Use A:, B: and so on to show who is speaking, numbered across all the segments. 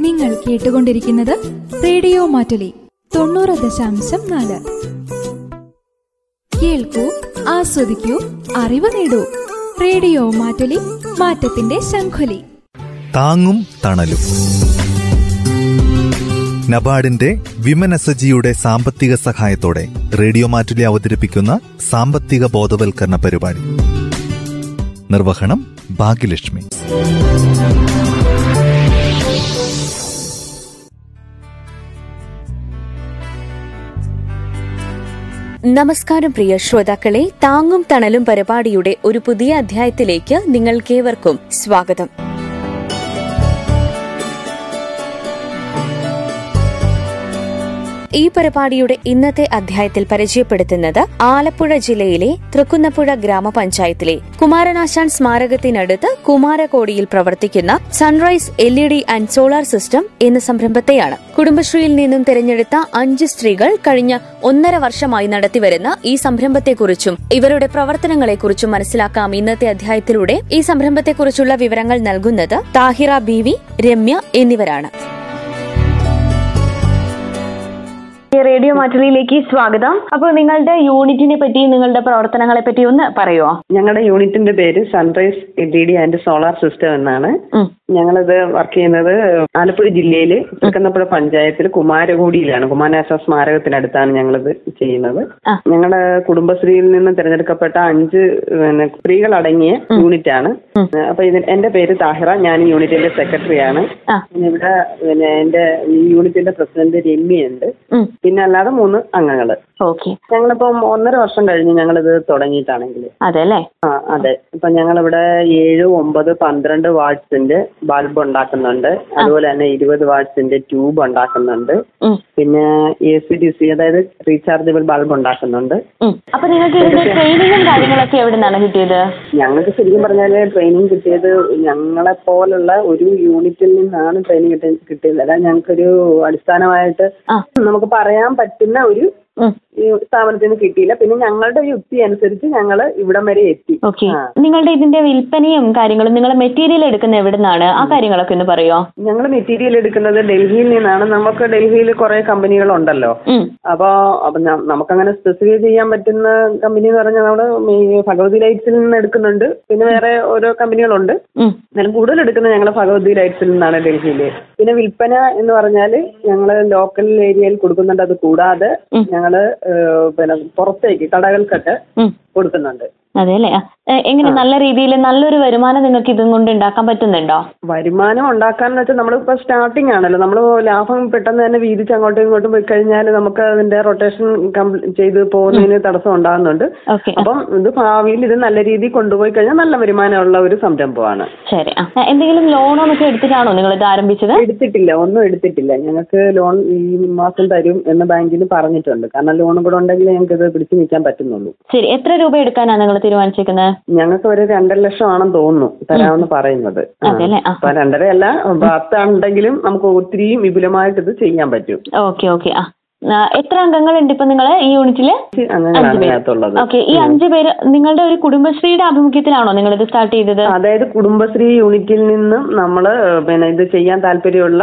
A: നിങ്ങൾ കേട്ടുകൊണ്ടിരിക്കുന്നത് റേഡിയോ മാറ്റലി തൊണ്ണൂറ് ദശാംശം നാല്. കേൾക്കൂ ആസ്വദിക്കൂ അറിവ് നേടൂ. റേഡിയോ മാറ്റലി മാറ്റത്തിന്റെ ശംഖുലി.
B: താങ്ങും തണലും. നബാർഡിന്റെ വിമൻ എസ്ജിയുടെ സാമ്പത്തിക സഹായത്തോടെ റേഡിയോ മാറ്റുലി അവതരിപ്പിക്കുന്ന സാമ്പത്തിക ബോധവൽക്കരണ പരിപാടി. നിർവഹണം ഭാഗ്യലക്ഷ്മി.
C: നമസ്കാരം പ്രിയ ശ്രോതാക്കളെ താങ്ങും തണലും പരിപാടിയുടെ ഒരു പുതിയ അധ്യായത്തിലേക്ക് നിങ്ങൾക്കേവർക്കും സ്വാഗതം. ഈ പരിപാടിയുടെ ഇന്നത്തെ അധ്യായത്തിൽ പരിചയപ്പെടുത്തുന്നത് ആലപ്പുഴ ജില്ലയിലെ തൃക്കുന്നപ്പുഴ ഗ്രാമപഞ്ചായത്തിലെ കുമാരനാശാൻ സ്മാരകത്തിനടുത്ത് കുമാരകോടിയിൽ പ്രവർത്തിക്കുന്ന sunrise L E D and solar system എന്ന സംരംഭത്തെയാണ് കുടുംബശ്രീയിൽ നിന്നും തിരഞ്ഞെടുത്ത അഞ്ച് സ്ത്രീകൾ കഴിഞ്ഞ ഒന്നര വർഷമായി നടത്തിവരുന്ന ഈ സംരംഭത്തെക്കുറിച്ചും ഇവരുടെ പ്രവർത്തനങ്ങളെക്കുറിച്ചും മനസ്സിലാക്കാം ഇന്നത്തെ അധ്യായത്തിലൂടെ ഈ സംരംഭത്തെക്കുറിച്ചുള്ള വിവരങ്ങൾ നൽകുന്നത് താഹിറ ബി വി രമ്യ എന്നിവരാണ്
D: റേഡിയോ മാറ്റുലിയിലേക്ക് സ്വാഗതം. അപ്പോൾ നിങ്ങളുടെ യൂണിറ്റിനെ പറ്റി നിങ്ങളുടെ പ്രവർത്തനങ്ങളെ പറ്റി ഒന്ന് പറയുമോ
E: ഞങ്ങളുടെ യൂണിറ്റിന്റെ പേര് sunrise L E D and solar system എന്നാണ്. ഞങ്ങളിത് വർക്ക് ചെയ്യുന്നത് ആലപ്പുഴ ജില്ലയിൽ തൃക്കുന്നപ്പുഴ പഞ്ചായത്തിൽ കുമാരകോടിയിലാണ്. കുമാരനാശ സ്മാരകത്തിനടുത്താണ് ഞങ്ങളിത് ചെയ്യുന്നത്. ഞങ്ങളുടെ കുടുംബശ്രീയിൽ നിന്ന് തിരഞ്ഞെടുക്കപ്പെട്ട അഞ്ച് പിന്നെ സ്ത്രീകൾ അടങ്ങിയ യൂണിറ്റ് ആണ് അപ്പൊ ഇത് എന്റെ പേര് താഹിറ ഞാൻ യൂണിറ്റിന്റെ
D: സെക്രട്ടറി
E: ആണ്. ഇവിടെ പിന്നെ എന്റെ ഈ യൂണിറ്റിന്റെ പ്രസിഡന്റ് രമ്യ
D: ഉം.
E: പിന്നെ അല്ലാതെ മൂന്ന് അംഗങ്ങൾ.
D: ഓക്കെ.
E: ഞങ്ങളിപ്പം ഒന്നര വർഷം കഴിഞ്ഞ് ഇത് തുടങ്ങിയിട്ടാണെങ്കിൽ
D: അതെ അല്ലേ
E: ആ അതെ. ഇപ്പൊ ഞങ്ങളിവിടെ ഏഴ് ഒമ്പത് പന്ത്രണ്ട് വാട്സിന്റെ ബൾബ് ഉണ്ടാക്കുന്നുണ്ട്. അതുപോലെ തന്നെ ഇരുപത് വാട്സിന്റെ ട്യൂബ് ഉണ്ടാക്കുന്നുണ്ട്. പിന്നെ എ സി ഡി സി അതായത് റീചാർജബിൾ ബൾബ് ഉണ്ടാക്കുന്നുണ്ട്.
D: അപ്പൊ നിങ്ങൾക്ക് ഇതിന്റെ ട്രെയിനിങ്ങും കാര്യങ്ങളൊക്കെ എവിടെ നിന്നാണ് കിട്ടിയത്?
E: ഞങ്ങൾക്ക് ശരിക്കും പറഞ്ഞാൽ ട്രെയിനിങ് കിട്ടിയത് ഞങ്ങളെ പോലുള്ള ഒരു യൂണിറ്റിൽ നിന്നാണ് ട്രെയിനിങ് കിട്ടി കിട്ടിയത്. അതായത് ഞങ്ങൾക്കൊരു അടിസ്ഥാനമായിട്ട്
D: നമുക്ക്
E: നമുക്ക് പറയാൻ പറ്റുന്ന ഒരു. ഈ സ്ഥാപനത്തിൽ നിന്ന് കിട്ടിയില്ല. പിന്നെ ഞങ്ങളുടെ യുക്തി അനുസരിച്ച് ഞങ്ങൾ ഇവിടം വരെ എത്തി.
D: ഓക്കെ.
E: ആ.
D: നിങ്ങളുടെ ഇതിന്റെ വിൽപ്പനയും കാര്യങ്ങളും നിങ്ങൾ മെറ്റീരിയൽ എടുക്കുന്ന എവിടെ നിന്നാണ് ആ കാര്യങ്ങളൊക്കെ ഒന്ന് പറയോ?
E: ഞങ്ങൾ മെറ്റീരിയൽ എടുക്കുന്നത് ഡൽഹിയിൽ നിന്നാണ്. നമുക്ക് ഡൽഹിയിൽ കുറെ കമ്പനികൾ
D: ഉണ്ടല്ലോ
E: അപ്പോ അപ്പൊ ന- നമുക്കങ്ങനെ സ്പെസിഫൈ ചെയ്യാൻ പറ്റുന്ന കമ്പനി എന്ന് പറഞ്ഞാൽ നമ്മൾ ഈ ഭഗവതി ലൈറ്റ്സിൽ നിന്ന് എടുക്കുന്നുണ്ട്. പിന്നെ വേറെ ഓരോ കമ്പനികളുണ്ട്.
D: ഉം.
E: എന്നാലും കൂടുതൽ എടുക്കുന്നത് ഞങ്ങൾ ഭഗവതി ലൈറ്റ്സിൽ നിന്നാണ് ഡൽഹിയിൽ പിന്നെ വിൽപ്പന എന്ന് പറഞ്ഞാൽ ഞങ്ങൾ ലോക്കൽ ഏരിയയിൽ കൊടുക്കുന്നുണ്ട്. അത് കൂടാതെ
D: ഉം.
E: ഞങ്ങൾ പിന്നെ പുറത്തേക്ക് കടകൾക്കൊക്കെ. കൊടുക്കുന്നുണ്ട്
D: എങ്ങനെ നല്ല രീതിയിൽ നല്ലൊരു വരുമാനം നിങ്ങൾക്ക് ഇതും കൊണ്ട് ഉണ്ടാക്കാൻ പറ്റുന്നുണ്ടോ?
E: വരുമാനം ഉണ്ടാക്കാന്ന് വെച്ചാൽ നമ്മളിപ്പോ സ്റ്റാർട്ടിംഗ് ആണല്ലോ. നമ്മൾ ലാഭം പെട്ടെന്ന് തന്നെ വീതിച്ച് അങ്ങോട്ടും ഇങ്ങോട്ടും പോയി കഴിഞ്ഞാൽ നമുക്ക് അതിന്റെ റൊട്ടേഷൻ ചെയ്ത് പോകുന്നതിന് തടസ്സം ഉണ്ടാകുന്നുണ്ട്. അപ്പം ഇത് ഭാവിയിൽ ഇത് നല്ല രീതിയിൽ കൊണ്ടുപോയി കഴിഞ്ഞാൽ നല്ല വരുമാനമുള്ള ഒരു സംരംഭമാണ്.
D: ശരി. എന്തെങ്കിലും ലോണോ ഒക്കെ എടുത്തിട്ടാണോ നിങ്ങൾ ഇത് ആരംഭിച്ചത്?
E: എടുത്തിട്ടില്ല. ഒന്നും എടുത്തിട്ടില്ല. ഞങ്ങൾക്ക് ലോൺ ഈ മാസം തരും എന്ന് ബാങ്കിൽ പറഞ്ഞിട്ടുണ്ട്. കാരണം ലോണും കൂടെ ഉണ്ടെങ്കിൽ ഞങ്ങൾക്ക് ഇത് പിടിച്ചു നിൽക്കാൻ പറ്റുന്നുള്ളൂ.
D: ശരി. എത്ര രൂപ എടുക്കാനാണ് നിങ്ങൾ തീരുമാനിച്ചേക്കുന്നത്?
E: ഞങ്ങൾക്ക് ഒരു രണ്ടര ലക്ഷം ആണെന്ന് തോന്നുന്നു തരാമെന്ന് പറയുന്നത്. അപ്പൊ രണ്ടര അല്ല പത്താണെങ്കിലും നമുക്ക് ഒത്തിരിയും വിപുലമായിട്ട് ഇത് ചെയ്യാൻ പറ്റും.
D: Okay okay. ആ, എത്ര അംഗങ്ങളുണ്ട് ഇപ്പൊ നിങ്ങൾ ഈ
E: യൂണിറ്റിൽ
D: അഞ്ച് പേര്. ഓക്കെ ഈ അഞ്ചു പേര് നിങ്ങളുടെ ഒരു കുടുംബശ്രീയുടെ ആഭിമുഖ്യത്തിലാണോ നിങ്ങൾ ഇത് സ്റ്റാർട്ട് ചെയ്തത്?
E: അതായത് കുടുംബശ്രീ യൂണിറ്റിൽ നിന്നും നമ്മൾ പിന്നെ ഇത് ചെയ്യാൻ താല്പര്യമുള്ള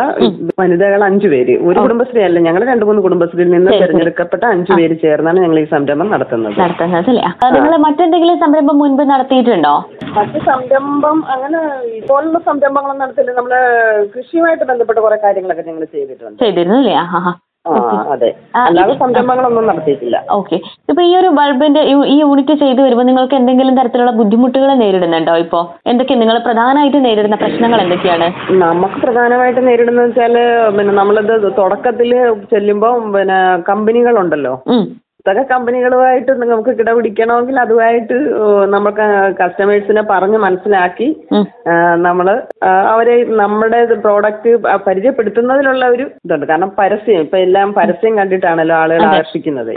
E: വനിതകൾ അഞ്ചു പേര്. ഒരു കുടുംബശ്രീ അല്ല ഞങ്ങൾ രണ്ട് മൂന്ന് കുടുംബശ്രീയിൽ നിന്ന് തിരഞ്ഞെടുക്കപ്പെട്ട അഞ്ചു പേര് ചേർന്നാണ് ഞങ്ങൾ ഈ സംരംഭം നടത്തുന്നത്.
D: നടത്തുന്നത് അല്ലേ? നിങ്ങൾ മറ്റെന്തെങ്കിലും സംരംഭം മുൻപ് നടത്തിയിട്ടുണ്ടോ?
E: മറ്റ് സംരംഭം അങ്ങനെ ഇതുപോലുള്ള സംരംഭങ്ങളൊന്നും നടത്തില്ല. നമ്മൾ കൃഷിയുമായിട്ട് ബന്ധപ്പെട്ട കുറെ കാര്യങ്ങളൊക്കെ ഞങ്ങൾ ചെയ്തിട്ടുണ്ട്.
D: ചെയ്തിരുന്നു അല്ലേ? ഓക്കെ ഇപ്പൊ ഈ ഒരു ബൾബിന്റെ ഈ- ഈ യൂണിറ്റ് ചെയ്തു വരുമ്പോൾ നിങ്ങൾക്ക് എന്തെങ്കിലും തരത്തിലുള്ള ബുദ്ധിമുട്ടുകൾ നേരിടുന്നുണ്ടോ ഇപ്പോ? എന്തൊക്കെ നിങ്ങൾ പ്രധാനമായിട്ട് നേരിടുന്ന പ്രശ്നങ്ങൾ എന്തൊക്കെയാണ്?
E: നമുക്ക് പ്രധാനമായിട്ട് നേരിടുന്ന വെച്ചാൽ പിന്നെ നമ്മളിത് തുടക്കത്തിൽ ചെല്ലുമ്പോ പിന്നെ കമ്പനികളുണ്ടല്ലോ. ഇതൊക്കെ കമ്പനികളുമായിട്ട് നമുക്ക് കിടപിടിക്കണമെങ്കിൽ അതുമായിട്ട് നമ്മൾക്ക് നമുക്ക് കസ്റ്റമേഴ്സിനെ പറഞ്ഞ് മനസ്സിലാക്കി. നമ്മൾ അവരെ നമ്മുടെ പ്രോഡക്റ്റ് പരിചയപ്പെടുത്തുന്നതിലുള്ള ഒരു ഇതുണ്ട്. കാരണം പരസ്യം ഇപ്പൊ എല്ലാം പരസ്യം കണ്ടിട്ടാണല്ലോ ആളുകൾ. ആകർഷിക്കുന്നത്.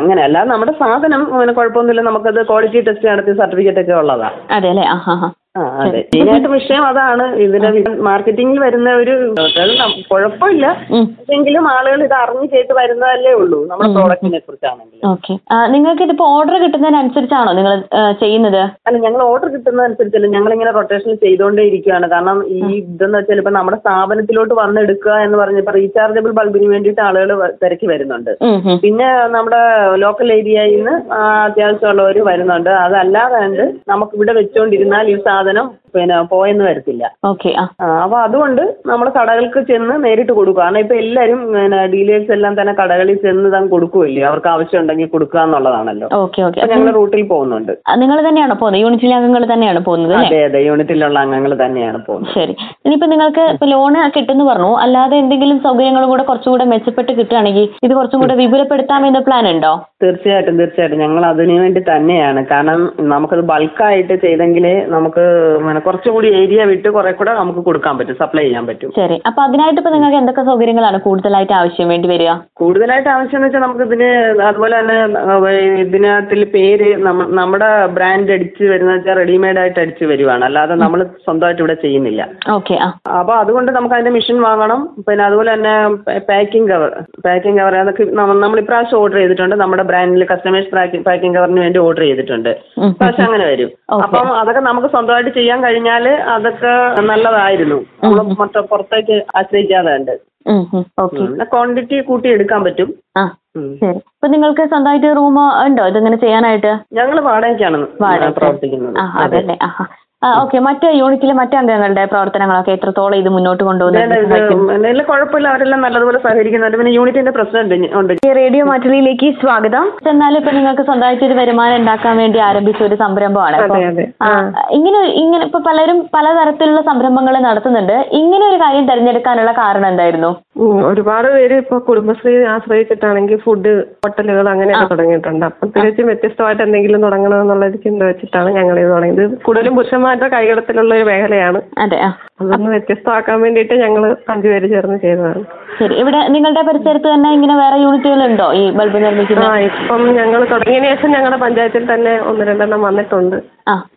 E: അങ്ങനെ അല്ല നമ്മുടെ സാധനം അങ്ങനെ കുഴപ്പമൊന്നുമില്ല. നമുക്കത് ക്വാളിറ്റി ടെസ്റ്റ് നടത്തി സർട്ടിഫിക്കറ്റ് ഒക്കെ ഉള്ളതാ.
D: അതെ അല്ലേ? ആ
E: അതെ. മെയിനായിട്ട് വിഷയം അതാണ്. ഇതിന്റെ മാർക്കറ്റിംഗിൽ വരുന്ന ഒരു കുഴപ്പമില്ല. എങ്കിലും ആളുകൾ ഇത് അറിഞ്ഞു ചെയ്ത് വരുന്നതല്ലേ ഉള്ളൂ. നമ്മുടെ പ്രോഡക്റ്റിനെ കുറിച്ചാണെങ്കിൽ
D: ഓക്കെ. നിങ്ങൾക്ക് ഇതിപ്പോ ഓർഡർ കിട്ടുന്നതിനനുസരിച്ചാണോ നിങ്ങൾ ചെയ്യുന്നത്?
E: അല്ല ഞങ്ങൾ ഓർഡർ കിട്ടുന്നതനുസരിച്ചല്ല. ഞങ്ങൾ ഇങ്ങനെ റൊട്ടേഷൻ ചെയ്തുകൊണ്ടേ ഇരിക്കുകയാണ് കാരണം ഈ ഇതെന്ന് വെച്ചാൽ ഇപ്പൊ നമ്മുടെ സ്ഥാപനത്തിലോട്ട് വന്നെടുക്കുക എന്ന് പറഞ്ഞപ്പോ റീചാർജബിൾ ബൾബിന് വേണ്ടിയിട്ട് ആളുകൾ തിരക്കി വരുന്നുണ്ട്. പിന്നെ നമ്മുടെ ലോക്കൽ ഏരിയയിൽ നിന്ന് അത്യാവശ്യമുള്ളവർ വരുന്നുണ്ട്. അതല്ലാതെ നമുക്ക് ഇവിടെ വെച്ചുകൊണ്ടിരുന്നാൽ ഈ സാധനം സാധനം പിന്നെ പോയെന്ന് വരത്തില്ല.
D: ഓക്കെ ആ.
E: ആ, അപ്പൊ അതുകൊണ്ട് നമ്മൾ കടകൾക്ക് ചെന്ന് നേരിട്ട് കൊടുക്കുക കാരണം ഇപ്പൊ എല്ലാരും പിന്നെ ഡീലേഴ്സ് എല്ലാം തന്നെ കടകളിൽ ചെന്ന് താൻ കൊടുക്കുമല്ലേ അവർക്ക് ആവശ്യം ഉണ്ടെങ്കിൽ കൊടുക്കുക എന്നുള്ളതാണല്ലോ.
D: Okay okay.
E: അപ്പൊ ഞങ്ങൾ റൂട്ടിൽ പോകുന്നുണ്ട്.
D: നിങ്ങൾ തന്നെയാണോ പോകുന്നത്? യൂണിറ്റിലെ അംഗങ്ങൾ തന്നെയാണ് പോകുന്നത്
E: അതെ അതെ. യൂണിറ്റിലുള്ള അംഗങ്ങൾ തന്നെയാണ് പോകുന്നത്.
D: ശരി. ഇനിയിപ്പോ നിങ്ങൾക്ക് ഇപ്പൊ ലോണ് കിട്ടുന്നു പറഞ്ഞു. അല്ലാതെ എന്തെങ്കിലും സൗകര്യങ്ങളും കൂടെ കുറച്ചുകൂടെ മെച്ചപ്പെട്ട് കിട്ടുകയാണെങ്കിൽ ഇത് കുറച്ചും കൂടെ വിപുലപ്പെടുത്താമെന്ന് പ്ലാൻ ഉണ്ടോ?
E: തീർച്ചയായിട്ടും തീർച്ചയായിട്ടും. ഞങ്ങൾ അതിനു വേണ്ടി തന്നെയാണ്. കാരണം നമുക്കത് ബൾക്കായിട്ട് ചെയ്തെങ്കിലേ നമുക്ക് കുറച്ചുകൂടി ഏരിയ വിട്ട് കുറെ കൂടെ നമുക്ക് കൊടുക്കാൻ പറ്റും സപ്ലൈ ചെയ്യാൻ പറ്റും.
D: ശരി. അപ്പൊ അതിനായിട്ട് ഇപ്പൊ നിങ്ങൾക്ക് എന്തൊക്കെ സൗകര്യങ്ങളാണ് കൂടുതലായിട്ട് ആവശ്യം വേണ്ടി വരിക?
E: കൂടുതലായിട്ട് ആവശ്യം എന്ന് വെച്ചാൽ നമുക്ക് ഇതിന് അതുപോലെ തന്നെ ഇതിനകത്തിൽ പേര് നമ്മ- നമ്മുടെ ബ്രാൻഡ് അടിച്ച് വരുന്ന വെച്ചാൽ റെഡിമെയ്ഡ് ആയിട്ട് അടിച്ച് വരുവാണ്. അല്ലാതെ നമ്മൾ സ്വന്തമായിട്ട് ഇവിടെ ചെയ്യുന്നില്ല.
D: ഓക്കെ
E: അപ്പൊ അതുകൊണ്ട് നമുക്ക് അതിന്റെ മെഷീൻ വാങ്ങണം. പിന്നെ അതുപോലെ തന്നെ പാക്കിംഗ് കവർ പാക്കിംഗ് കവർ അതൊക്കെ നമ്മ- നമ്മൾ ഇപ്രാവശ്യം ഓർഡർ ചെയ്തിട്ടുണ്ട്. നമ്മുടെ ബ്രാൻഡിൽ കസ്റ്റമേഴ്സ് പാക്കിംഗ് കവറിന് വേണ്ടി ഓർഡർ ചെയ്തിട്ടുണ്ട്.
D: പക്ഷെ
E: ഇപ്രാവശ്യം അങ്ങനെ വരും. അപ്പം അതൊക്കെ നമുക്ക് സ്വന്തമായിട്ട് ചെയ്യാൻ കഴിഞ്ഞാൽ അതൊക്കെ നല്ലതായിരുന്നു. നമ്മൾ മറ്റേ പുറത്തേക്ക് ആശ്രയിക്കാതെ ഉണ്ട് ക്വാണ്ടിറ്റി കൂട്ടി എടുക്കാൻ പറ്റും.
D: ശരി. ഇപ്പൊ നിങ്ങൾക്ക് സ്വന്തമായിട്ട് റൂം ഉണ്ടോ? ഇതിങ്ങനെ ചെയ്യാനായിട്ട്?
E: ഞങ്ങൾ വാടകയ്ക്കാണ്
D: വാടക
E: പ്രവർത്തിക്കുന്നത്.
D: അതല്ലേ. ഓക്കെ. മറ്റ് യൂണിറ്റിലെ മറ്റ് അംഗങ്ങളുടെ പ്രവർത്തനങ്ങളൊക്കെ എത്രത്തോളം ഇത് മുന്നോട്ട് കൊണ്ടുപോകുന്നത്
E: കുഴപ്പമില്ല. അവരെല്ലാം നല്ലതുപോലെ സഹകരിക്കുന്നുണ്ട്. പിന്നെ യൂണിറ്റിന്റെ പ്രസിഡന്റ് ഉണ്ട്.
D: റേഡിയോ മാറ്റിലേക്ക് സ്വാഗതം. എന്നാലും ഇപ്പൊ നിങ്ങൾക്ക് സ്വന്തമായിട്ട് ഒരു വരുമാനം ഉണ്ടാക്കാൻ വേണ്ടി ആരംഭിച്ച ഒരു സംരംഭമാണ്. ഇങ്ങനെ ഇങ്ങനെ ഇപ്പൊ പലരും പലതരത്തിലുള്ള സംരംഭങ്ങൾ നടത്തുന്നുണ്ട്. ഇങ്ങനെ ഒരു കാര്യം തിരഞ്ഞെടുക്കാനുള്ള കാരണം എന്തായിരുന്നു?
F: ഒരുപാട് പേര് ഇപ്പൊ കുടുംബശ്രീ ആശ്രയിച്ചിട്ടാണെങ്കിൽ ഫുഡ് ഹോട്ടലുകൾ അങ്ങനെയൊക്കെ തുടങ്ങിയിട്ടുണ്ട്. അപ്പൊ തികച്ചും വ്യത്യസ്തമായിട്ട് എന്തെങ്കിലും തുടങ്ങണം എന്നുള്ള ഒരു ചിന്ത വെച്ചിട്ടാണ് ഞങ്ങൾ ഇത് തുടങ്ങിയത്. കൂടുതലും പുരുഷന്മാരുടെ കൈകടത്തിലുള്ള ഒരു മേഖലയാണ്.
D: അതെ
F: അതൊന്ന് വ്യത്യസ്തമാക്കാൻ വേണ്ടിയിട്ട് ഞങ്ങൾ അഞ്ചുപേര് ചേർന്ന് ചെയ്തതാണ്.
D: ശരി. ഇവിടെ നിങ്ങളുടെ പരിസരത്ത് തന്നെ ഇങ്ങനെ വേറെ യൂണിറ്റുകൾ ഉണ്ടോ? ഈ ബൾബ് നിർമ്മിക്കുന്ന?
F: ആ ഇപ്പം ഞങ്ങൾ തുടങ്ങിയതിന് ശേഷം ഞങ്ങളുടെ പഞ്ചായത്തിൽ തന്നെ ഒന്ന് രണ്ടെണ്ണം വന്നിട്ടുണ്ട്.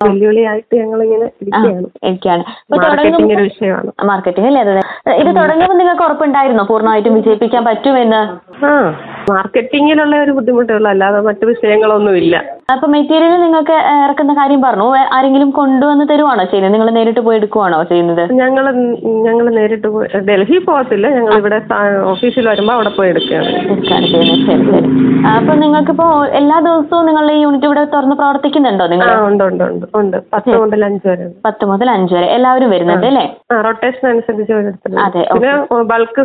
F: വെല്ലുവിളിയായിട്ട് ഞങ്ങൾ ഇങ്ങനെ ഇരിക്കുകയാണ്. മാർക്കറ്റിംഗ് ഒരു വിഷയമാണ്.
D: മാർക്കറ്റിംഗ് അല്ലേ? അതെ ഇത് തുടങ്ങുമ്പോൾ നിങ്ങൾക്ക് ഉറപ്പുണ്ടായിരുന്നോ പൂർണമായിട്ടും വിജയിപ്പിക്കാൻ പറ്റുമെന്ന്?
F: ആ മാർക്കറ്റിങ്ങിലുള്ള ഒരു ബുദ്ധിമുട്ടുകൾ അല്ലാതെ മറ്റു വിഷയങ്ങളൊന്നും ഇല്ല.
D: അപ്പൊ മെറ്റീരിയൽ നിങ്ങൾക്ക് ഇറക്കുന്ന കാര്യം പറഞ്ഞു. വേ- ആരെങ്കിലും കൊണ്ടുവന്ന് തരുവാണോ ചെയ്യുന്നത്? നിങ്ങൾ നേരിട്ട് പോയി എടുക്കുവാണോ ചെയ്യുന്നത്?
F: ഞങ്ങൾ ഞങ്ങൾ നേരിട്ട് പോയി ഡൽഹി പോകത്തില്ല. ഞങ്ങൾ ഇവിടെ ഓഫീസിൽ വരുമ്പോൾ അവിടെ പോയി എടുക്കുകയാണ്
D: എടുക്കാണ് ചെയ്യുന്നത്. ശരി ശരി. ആ, അപ്പൊ നിങ്ങൾക്കിപ്പോ എല്ലാ ദിവസവും നിങ്ങളുടെ ഈ യൂണിറ്റ് ഇവിടെ തുറന്ന് പ്രവർത്തിക്കുന്നുണ്ടോ
F: ആ
D: നിങ്ങൾ?
F: ഉണ്ട് ഉണ്ട് ഉണ്ട് ഉണ്ട്. പത്ത് മുതൽ അഞ്ച് വരെ. ഉണ്ട്
D: പത്ത് മുതൽ അഞ്ച് വരെ. എല്ലാവരും വരുന്നുണ്ട് അല്ലേ?
F: ആ റൊട്ടേഷൻ അനുസരിച്ച്
D: അതെ,
F: പിന്നെ ബൾക്ക്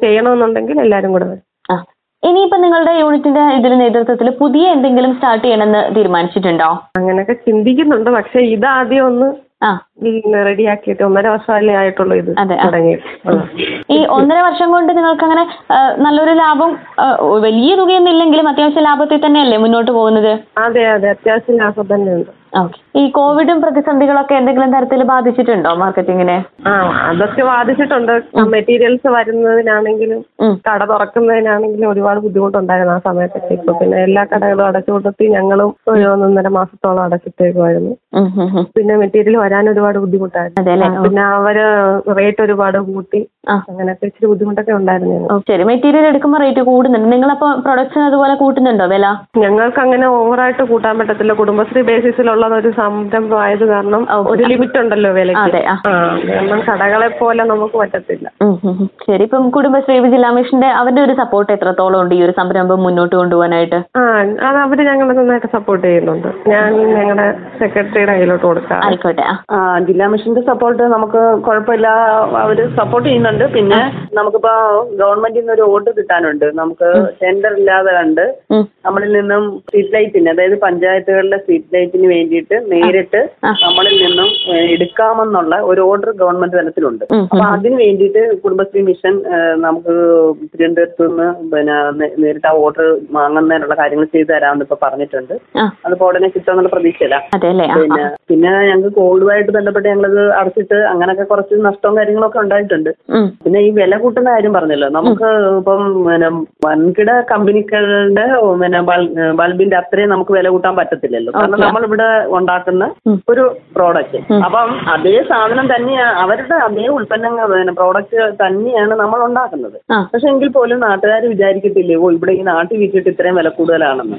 F: ചെയ്യണമെന്നുണ്ടെങ്കിൽ എല്ലാവരും കൂടെ വരും.
D: ആ. ഇനിയിപ്പോ നിങ്ങളുടെ യൂണിറ്റിന്റെ ഇതിൽ നേതൃത്വത്തിൽ പുതിയ എന്തെങ്കിലും സ്റ്റാർട്ട് ചെയ്യണമെന്ന് തീരുമാനിച്ചിട്ടുണ്ടോ?
F: അങ്ങനെയൊക്കെ ചിന്തിക്കുന്നുണ്ട്. പക്ഷെ ഇതാദ്യം ഒന്ന്
D: ആ.
F: റെഡിയാക്കിയിട്ട് ഒന്നര വർഷമല്ലേ ആയിട്ടുള്ളൂ ഇത്
D: അതെ, ആ.
F: തുടങ്ങിയിട്ട്. ആ.
D: ഈ ഒന്നര വർഷം കൊണ്ട് നിങ്ങൾക്ക് അങ്ങനെ നല്ലൊരു ലാഭം ആ, വലിയ തുകയൊന്നും ഇല്ലെങ്കിലും അത്യാവശ്യം ലാഭത്തിൽ തന്നെയല്ലേ മുന്നോട്ട് പോകുന്നത്?
F: അതെ അതെ. അത്യാവശ്യം ലാഭം തന്നെയുണ്ട്.
D: ഓക്കെ ഈ കോവിഡും പ്രതിസന്ധികളൊക്കെ എന്തെങ്കിലും തരത്തിൽ ബാധിച്ചിട്ടുണ്ടോ മാർക്കറ്റിങ്ങിനെ?
F: ആ അതൊക്കെ ബാധിച്ചിട്ടുണ്ട്. മെറ്റീരിയൽസ് വരുന്നതിനാണെങ്കിലും കട തുറക്കുന്നതിനാണെങ്കിലും ഒരുപാട് ബുദ്ധിമുട്ടുണ്ടായിരുന്നു ആ സമയത്തൊക്കെ. ഇപ്പൊ പിന്നെ എല്ലാ കടകളും അടച്ചു കൊടുത്തി ഞങ്ങളും ഒരു ഒന്നൊന്നര മാസത്തോളം
D: ഉം.
F: പിന്നെ മെറ്റീരിയൽ വരാൻ ഒരുപാട് ബുദ്ധിമുട്ടായിരുന്നു? പിന്നെ അവർ റേറ്റ് ഒരുപാട് കൂട്ടി. അങ്ങനെയൊക്കെ ഇച്ചിരി ബുദ്ധിമുട്ടൊക്കെ ഉണ്ടായിരുന്നു. ഞങ്ങൾക്ക്.
D: ഓ, ശരി. മെറ്റീരിയൽ എടുക്കുമ്പോൾ റേറ്റ് കൂടുന്നുണ്ട്. നിങ്ങളപ്പോ പ്രൊഡക്ഷൻ അതുപോലെ കൂട്ടുന്നുണ്ടോ വില?
F: ഞങ്ങൾക്ക് അങ്ങനെ ഓവറായിട്ട് കൂട്ടാൻ പറ്റത്തില്ല. കുടുംബശ്രീ ബേസിസിലുള്ള ഒരു സംരംഭമായത് കാരണം ഒരു ലിമിറ്റ് ഉണ്ടല്ലോ വിലയ്ക്ക്.
D: അതെ, ആ.
F: ആ കാരണം കടകളെ പോലെ നമുക്ക് പറ്റത്തില്ല.
D: ഉം, ഉം, ഉം. ശരി ഇപ്പം കുടുംബശ്രീ ജില്ലാ മിഷന്റെ അവരുടെ ഒരു സപ്പോർട്ട് എത്രത്തോളം ഉണ്ട് ഈ ഒരു സംരംഭം മുന്നോട്ട് കൊണ്ടുപോകാനായിട്ട്?
F: ആ അത് അവർ ഞങ്ങളെ നന്നായിട്ട് സപ്പോർട്ട് ചെയ്യുന്നുണ്ട്. ഞാൻ ഞങ്ങളുടെ സെക്രട്ടറിയുടെ കയ്യിലോട്ട് കൊടുക്കാം.
D: ആയിക്കോട്ടെ
E: ജില്ലാ മിഷന്റെ സപ്പോർട്ട് നമുക്ക് കുഴപ്പമില്ല അവർ സപ്പോർട്ട് ചെയ്യുന്നുണ്ട്. പിന്നെ നമുക്കിപ്പോ ഗവൺമെന്റിൽ നിന്ന് ഒരു ഓർഡർ കിട്ടാനുണ്ട്. നമുക്ക് ടെൻഡർ ഇല്ലാതെ കണ്ട് നമ്മളിൽ നിന്നും സ്ട്രീറ്റ് ലൈറ്റിന് അതായത് പഞ്ചായത്തുകളിലെ സ്ട്രീറ്റ് ലൈറ്റിന് വേണ്ടിയിട്ട് നേരിട്ട് നമ്മളിൽ നിന്നും എടുക്കാമെന്നുള്ള ഒരു ഓർഡർ ഗവൺമെന്റ് തലത്തിലുണ്ട്. അപ്പൊ അതിന് വേണ്ടിയിട്ട് കുടുംബശ്രീ മിഷൻ നമുക്ക് തിരുവനന്തപുരത്ത് നിന്ന് പിന്നെ നേരിട്ട് ആ ഓർഡർ വാങ്ങുന്നതിനുള്ള കാര്യങ്ങൾ ചെയ്തു തരാമെന്ന് ഇപ്പൊ പറഞ്ഞിട്ടുണ്ട്.
D: അത്
E: അതിപ്പോ ഉടനെ കിട്ടുമെന്നുള്ള പ്രതീക്ഷയില്ല പിന്നെ പിന്നെ ഞങ്ങൾക്ക് കോവിഡുമായിട്ട് ബന്ധപ്പെട്ട് ഞങ്ങളത് അടച്ചിട്ട് അങ്ങനെയൊക്കെ കുറച്ച് നഷ്ടവും കാര്യങ്ങളൊക്കെ ഉണ്ടായിട്ടുണ്ട്. പിന്നെ ഈ വില കൂട്ടുന്ന കാര്യം പറഞ്ഞല്ലോ. നമുക്ക് ഇപ്പം പിന്നെ വൻകിട കമ്പനികളുടെ പിന്നെ ബൾ- ബൾബിന്റെ അത്രയും നമുക്ക് വില കൂട്ടാൻ പറ്റത്തില്ലല്ലോ. കാരണം
D: നമ്മൾ
E: നമ്മളിവിടെ ഉണ്ടാക്കുന്ന ഒരു പ്രോഡക്റ്റ് അപ്പം അതേ സാധനം തന്നെയാണ് അവരുടെ അതേ ഉൽപ്പന്നങ്ങൾ പിന്നെ പ്രോഡക്റ്റ് തന്നെയാണ് നമ്മൾ ഉണ്ടാക്കുന്നത്. പക്ഷെ എങ്കിൽ പോലും നാട്ടുകാർ വിചാരിക്കത്തില്ലേ ഓ ഇവിടെ ഈ നാട്ടിൽ വിറ്റിട്ട് ഇത്രയും വില കൂടുതലാണെന്ന്.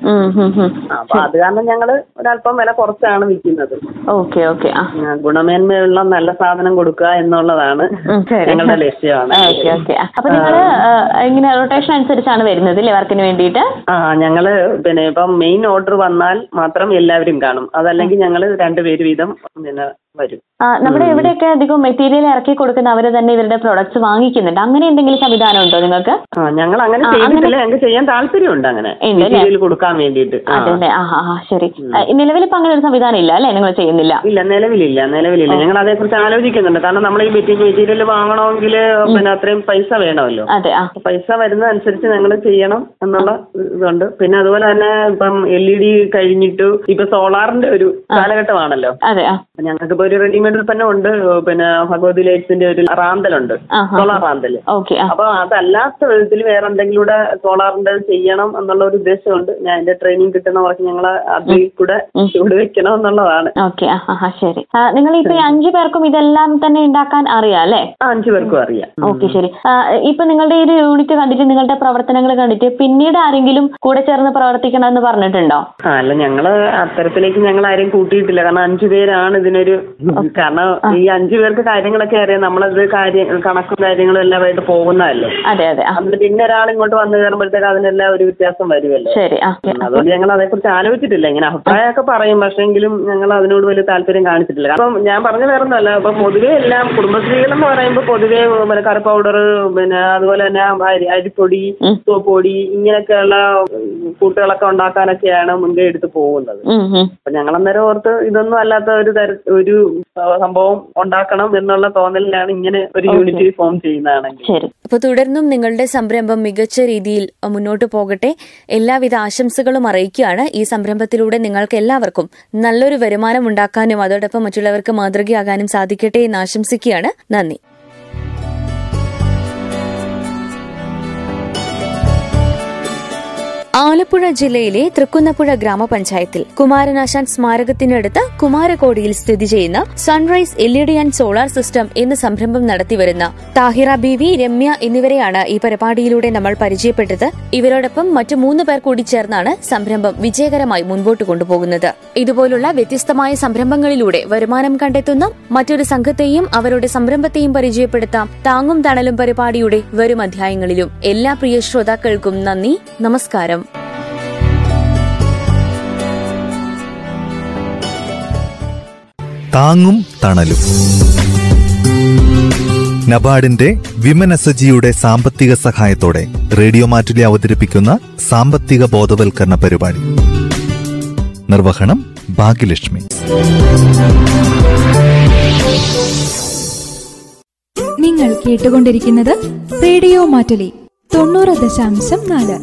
E: അപ്പൊ അത് കാരണം ഞങ്ങൾ ഒരല്പം വില കുറച്ചാണ് വിൽക്കുന്നത്.
D: ഓക്കെ ഓക്കെ
E: ഗുണമേന്മയുള്ള നല്ല സാധനം കൊടുക്കുക എന്നുള്ളതാണ് ഞങ്ങളുടെ ലക്ഷ്യമാണ്.
D: അപ്പൊ നിങ്ങൾ ഇങ്ങനെ റൊട്ടേഷൻ അനുസരിച്ചാണ് വരുന്നത് അല്ലേ വർക്കിന് വേണ്ടിയിട്ട്?
E: ആ ഞങ്ങൾ പിന്നെ ഇപ്പം മെയിൻ ഓർഡർ വന്നാൽ മാത്രം എല്ലാവരും കാണും. അതല്ലെങ്കിൽ ഞങ്ങൾ രണ്ടുപേര് വീതം പിന്നെ വരും.
D: നമ്മുടെ ഇവിടെയൊക്കെ അധികം മെറ്റീരിയൽ ഇറക്കി കൊടുക്കുന്ന അവർ തന്നെ ഇവരുടെ പ്രൊഡക്ട്സ് വാങ്ങിക്കുന്നുണ്ട്. അങ്ങനെ എന്തെങ്കിലും സംവിധാനം ഉണ്ടോ നിങ്ങൾക്ക്?
E: ഞങ്ങൾ അങ്ങനെ
D: ചെയ്യുന്നില്ല
E: ചെയ്തിട്ടില്ല. ഞങ്ങൾക്ക് ചെയ്യാൻ താല്പര്യമുണ്ട് അങ്ങനെ? മെറ്റീരിയൽ കൊടുക്കാൻ വേണ്ടിയിട്ട്. അതെ
D: അതല്ലേ ആ ശരി. നിലവിൽ ഇപ്പൊ അങ്ങനെ ഒരു സംവിധാനം ഇല്ല അല്ലേ? നിങ്ങൾ ചെയ്യുന്നില്ല.
E: ഇല്ല നിലവിലില്ല നിലവിലില്ല. ഞങ്ങൾ അതേക്കുറിച്ച് ആലോചിക്കുന്നുണ്ട്. കാരണം നമ്മൾ ഈ മെറ്റീരിയൽ വാങ്ങണമെങ്കിൽ പിന്നെ അത്രയും പൈസ വേണമല്ലോ.
D: അതെ
E: പൈസ വരുന്നതനുസരിച്ച് ഞങ്ങൾ ചെയ്യണം എന്നുള്ള ഇതുണ്ട്. പിന്നെ അതുപോലെ തന്നെ ഇപ്പം എൽ ഇ ഡി കഴിഞ്ഞിട്ട് ഇപ്പൊ സോളാറിന്റെ ഒരു കാലഘട്ടമാണല്ലോ. ഞങ്ങൾക്ക് ഇപ്പൊ ഒരു റെഡിമെയ്ഡ് ഉൽപ്പന്നം ഉണ്ട് പിന്നെ ഭഗവതി ലൈറ്റ്സിന്റെ ഒരു റാന്തലുണ്ട്. സോളാർ
D: റാന്തൽ. ആ.
E: അപ്പൊ അതല്ലാത്ത വിധത്തിൽ വേറെ എന്തെങ്കിലും കൂടെ സോളാറിന്റെ ചെയ്യണം എന്നുള്ള ഒരു ഉദ്ദേശമുണ്ട്. ഞാൻ എന്റെ ട്രെയിനിങ് കിട്ടുന്ന വർക്ക് ഞങ്ങൾ അതിൽ കൂടെ ചൂട് വെക്കണം എന്നുള്ളതാണ്.
D: ശരി. നിങ്ങൾ ഇപ്പൊ അഞ്ചു പേർക്കും ഇതെല്ലാം തന്നെ ഉണ്ടാക്കാൻ അറിയാം അല്ലെ?
E: അഞ്ചു പേർക്കും അറിയാം.
D: ഓക്കെ ശരി. ഇപ്പൊ നിങ്ങളുടെ ഈ ഒരു യൂണിറ്റ് കണ്ടിട്ട് നിങ്ങളുടെ പ്രവർത്തനങ്ങൾ കണ്ടിട്ട് പിന്നീട് ആരെങ്കിലും കൂടെ ചേർന്ന് പ്രവർത്തിക്കണം എന്ന് പറഞ്ഞിട്ടുണ്ടോ
E: അല്ല ഞങ്ങൾ അത്തരത്തിലേക്ക് ഞങ്ങൾ ആരെയും കൂട്ടിയിട്ടില്ല. കാരണം അഞ്ചു പേരാണ് ഇതിനൊരു കാരണം ഈ അഞ്ചു പേർക്ക് കാര്യങ്ങളൊക്കെ അറിയാം. നമ്മളത് കാര്യം കണക്കും കാര്യങ്ങളും എല്ലാം ആയിട്ട് പോകുന്നതല്ലേ?
D: അതെ അതെ. ആ.
E: പിന്നെ ഒരാൾ ഇങ്ങോട്ട് വന്നു കയറുമ്പോഴത്തേക്ക് അതിനെല്ലാം ഒരു വ്യത്യാസം വരുമല്ലോ
D: ശരി.
E: അതുകൊണ്ട് ഞങ്ങൾ അതേക്കുറിച്ച് ആലോചിച്ചിട്ടില്ല. ഇങ്ങനെ അഭിപ്രായമൊക്കെ പറയും. പക്ഷെങ്കിലും ഞങ്ങൾ അതിനോട് വലിയ താല്പര്യം കാണിച്ചിട്ടില്ല. അപ്പം ഞാൻ പറഞ്ഞ വേറൊന്നുമല്ല. അപ്പൊ പൊതുവെ എല്ലാം കുടുംബശ്രീകൾ എന്ന് പറയുമ്പോൾ പൊതുവെ പിന്നെ കറി പൗഡർ പിന്നെ അതുപോലെ തന്നെ അരി അരിപ്പൊടി സോപ്പൊടി ഇങ്ങനെയൊക്കെയുള്ള കൂട്ടുകളൊക്കെ ഉണ്ടാക്കാനൊക്കെയാണ് മുൻകൈ എടുത്ത് പോകുന്നത്. അപ്പൊ ഞങ്ങൾ അന്നേരം ഓർത്ത് ഇതൊന്നും അല്ലാത്ത ഒരു തര ഒരു സംഭവം ഉണ്ടാക്കണം എന്നുള്ള തോന്നലിലാണ് ഇങ്ങനെ ഒരു യൂണിറ്റി ഫോം ചെയ്യുന്നതാണെങ്കിൽ.
C: അപ്പൊ തുടർന്നും നിങ്ങളുടെ സംരംഭം മികച്ച രീതിയിൽ മുന്നോട്ട് പോകട്ടെ. എല്ലാവിധ ആശംസകളും അറിയിക്കുകയാണ്. ഈ സംരംഭത്തിലൂടെ നിങ്ങൾക്ക് എല്ലാവർക്കും നല്ലൊരു വരുമാനം ഉണ്ടാക്കാനും അതോടൊപ്പം മറ്റുള്ളവർക്ക് മാതൃകയാകാനും സാധിക്കട്ടെ എന്ന് ആശംസിക്കുകയാണ്. നന്ദി. ആലപ്പുഴ ജില്ലയിലെ തൃക്കുന്നപ്പുഴ ഗ്രാമപഞ്ചായത്തിൽ കുമാരനാശാൻ സ്മാരകത്തിനടുത്ത് കുമാരകോടിയിൽ സ്ഥിതി ചെയ്യുന്ന sunrise L E D and solar system എന്ന സംരംഭം നടത്തിവരുന്ന താഹിറ ബി വി രമ്യ എന്നിവരെയാണ് ഈ പരിപാടിയിലൂടെ നമ്മൾ പരിചയപ്പെട്ടത്. ഇവരോടൊപ്പം മറ്റു മൂന്ന് പേർ കൂടി ചേർന്നാണ് സംരംഭം വിജയകരമായി മുൻപോട്ട് കൊണ്ടുപോകുന്നത്. ഇതുപോലുള്ള വ്യത്യസ്തമായ സംരംഭങ്ങളിലൂടെ വരുമാനം കണ്ടെത്തുന്ന മറ്റൊരു സംഘത്തെയും അവരുടെ സംരംഭത്തെയും പരിചയപ്പെടുത്താം താങ്ങും തണലും പരിപാടിയുടെ വരും അധ്യായങ്ങളിലും. എല്ലാ പ്രിയ ശ്രോതാക്കൾക്കും നന്ദി. നമസ്കാരം.
B: താങ്ങും തണലും. നബാർഡിന്റെ വിമനസജിയുടെ സാമ്പത്തിക സഹായത്തോടെ റേഡിയോ മാറ്റിലെ അവതരിപ്പിക്കുന്ന സാമ്പത്തിക ബോധവൽക്കരണ പരിപാടി. നിർവഹണം ഭാഗ്യലക്ഷ്മി.
A: നിങ്ങൾ കേട്ടുകൊണ്ടിരിക്കുന്നത് റേഡിയോ മാറ്റലി തൊണ്ണൂറ് ദശാംശം നാല്.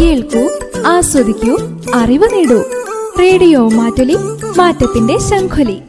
A: കേൾക്കൂ ആസ്വദിക്കൂ അറിവ് നേടൂ. റേഡിയോ മാറ്റുലി മാറ്റത്തിന്റെ ശംഖുലി.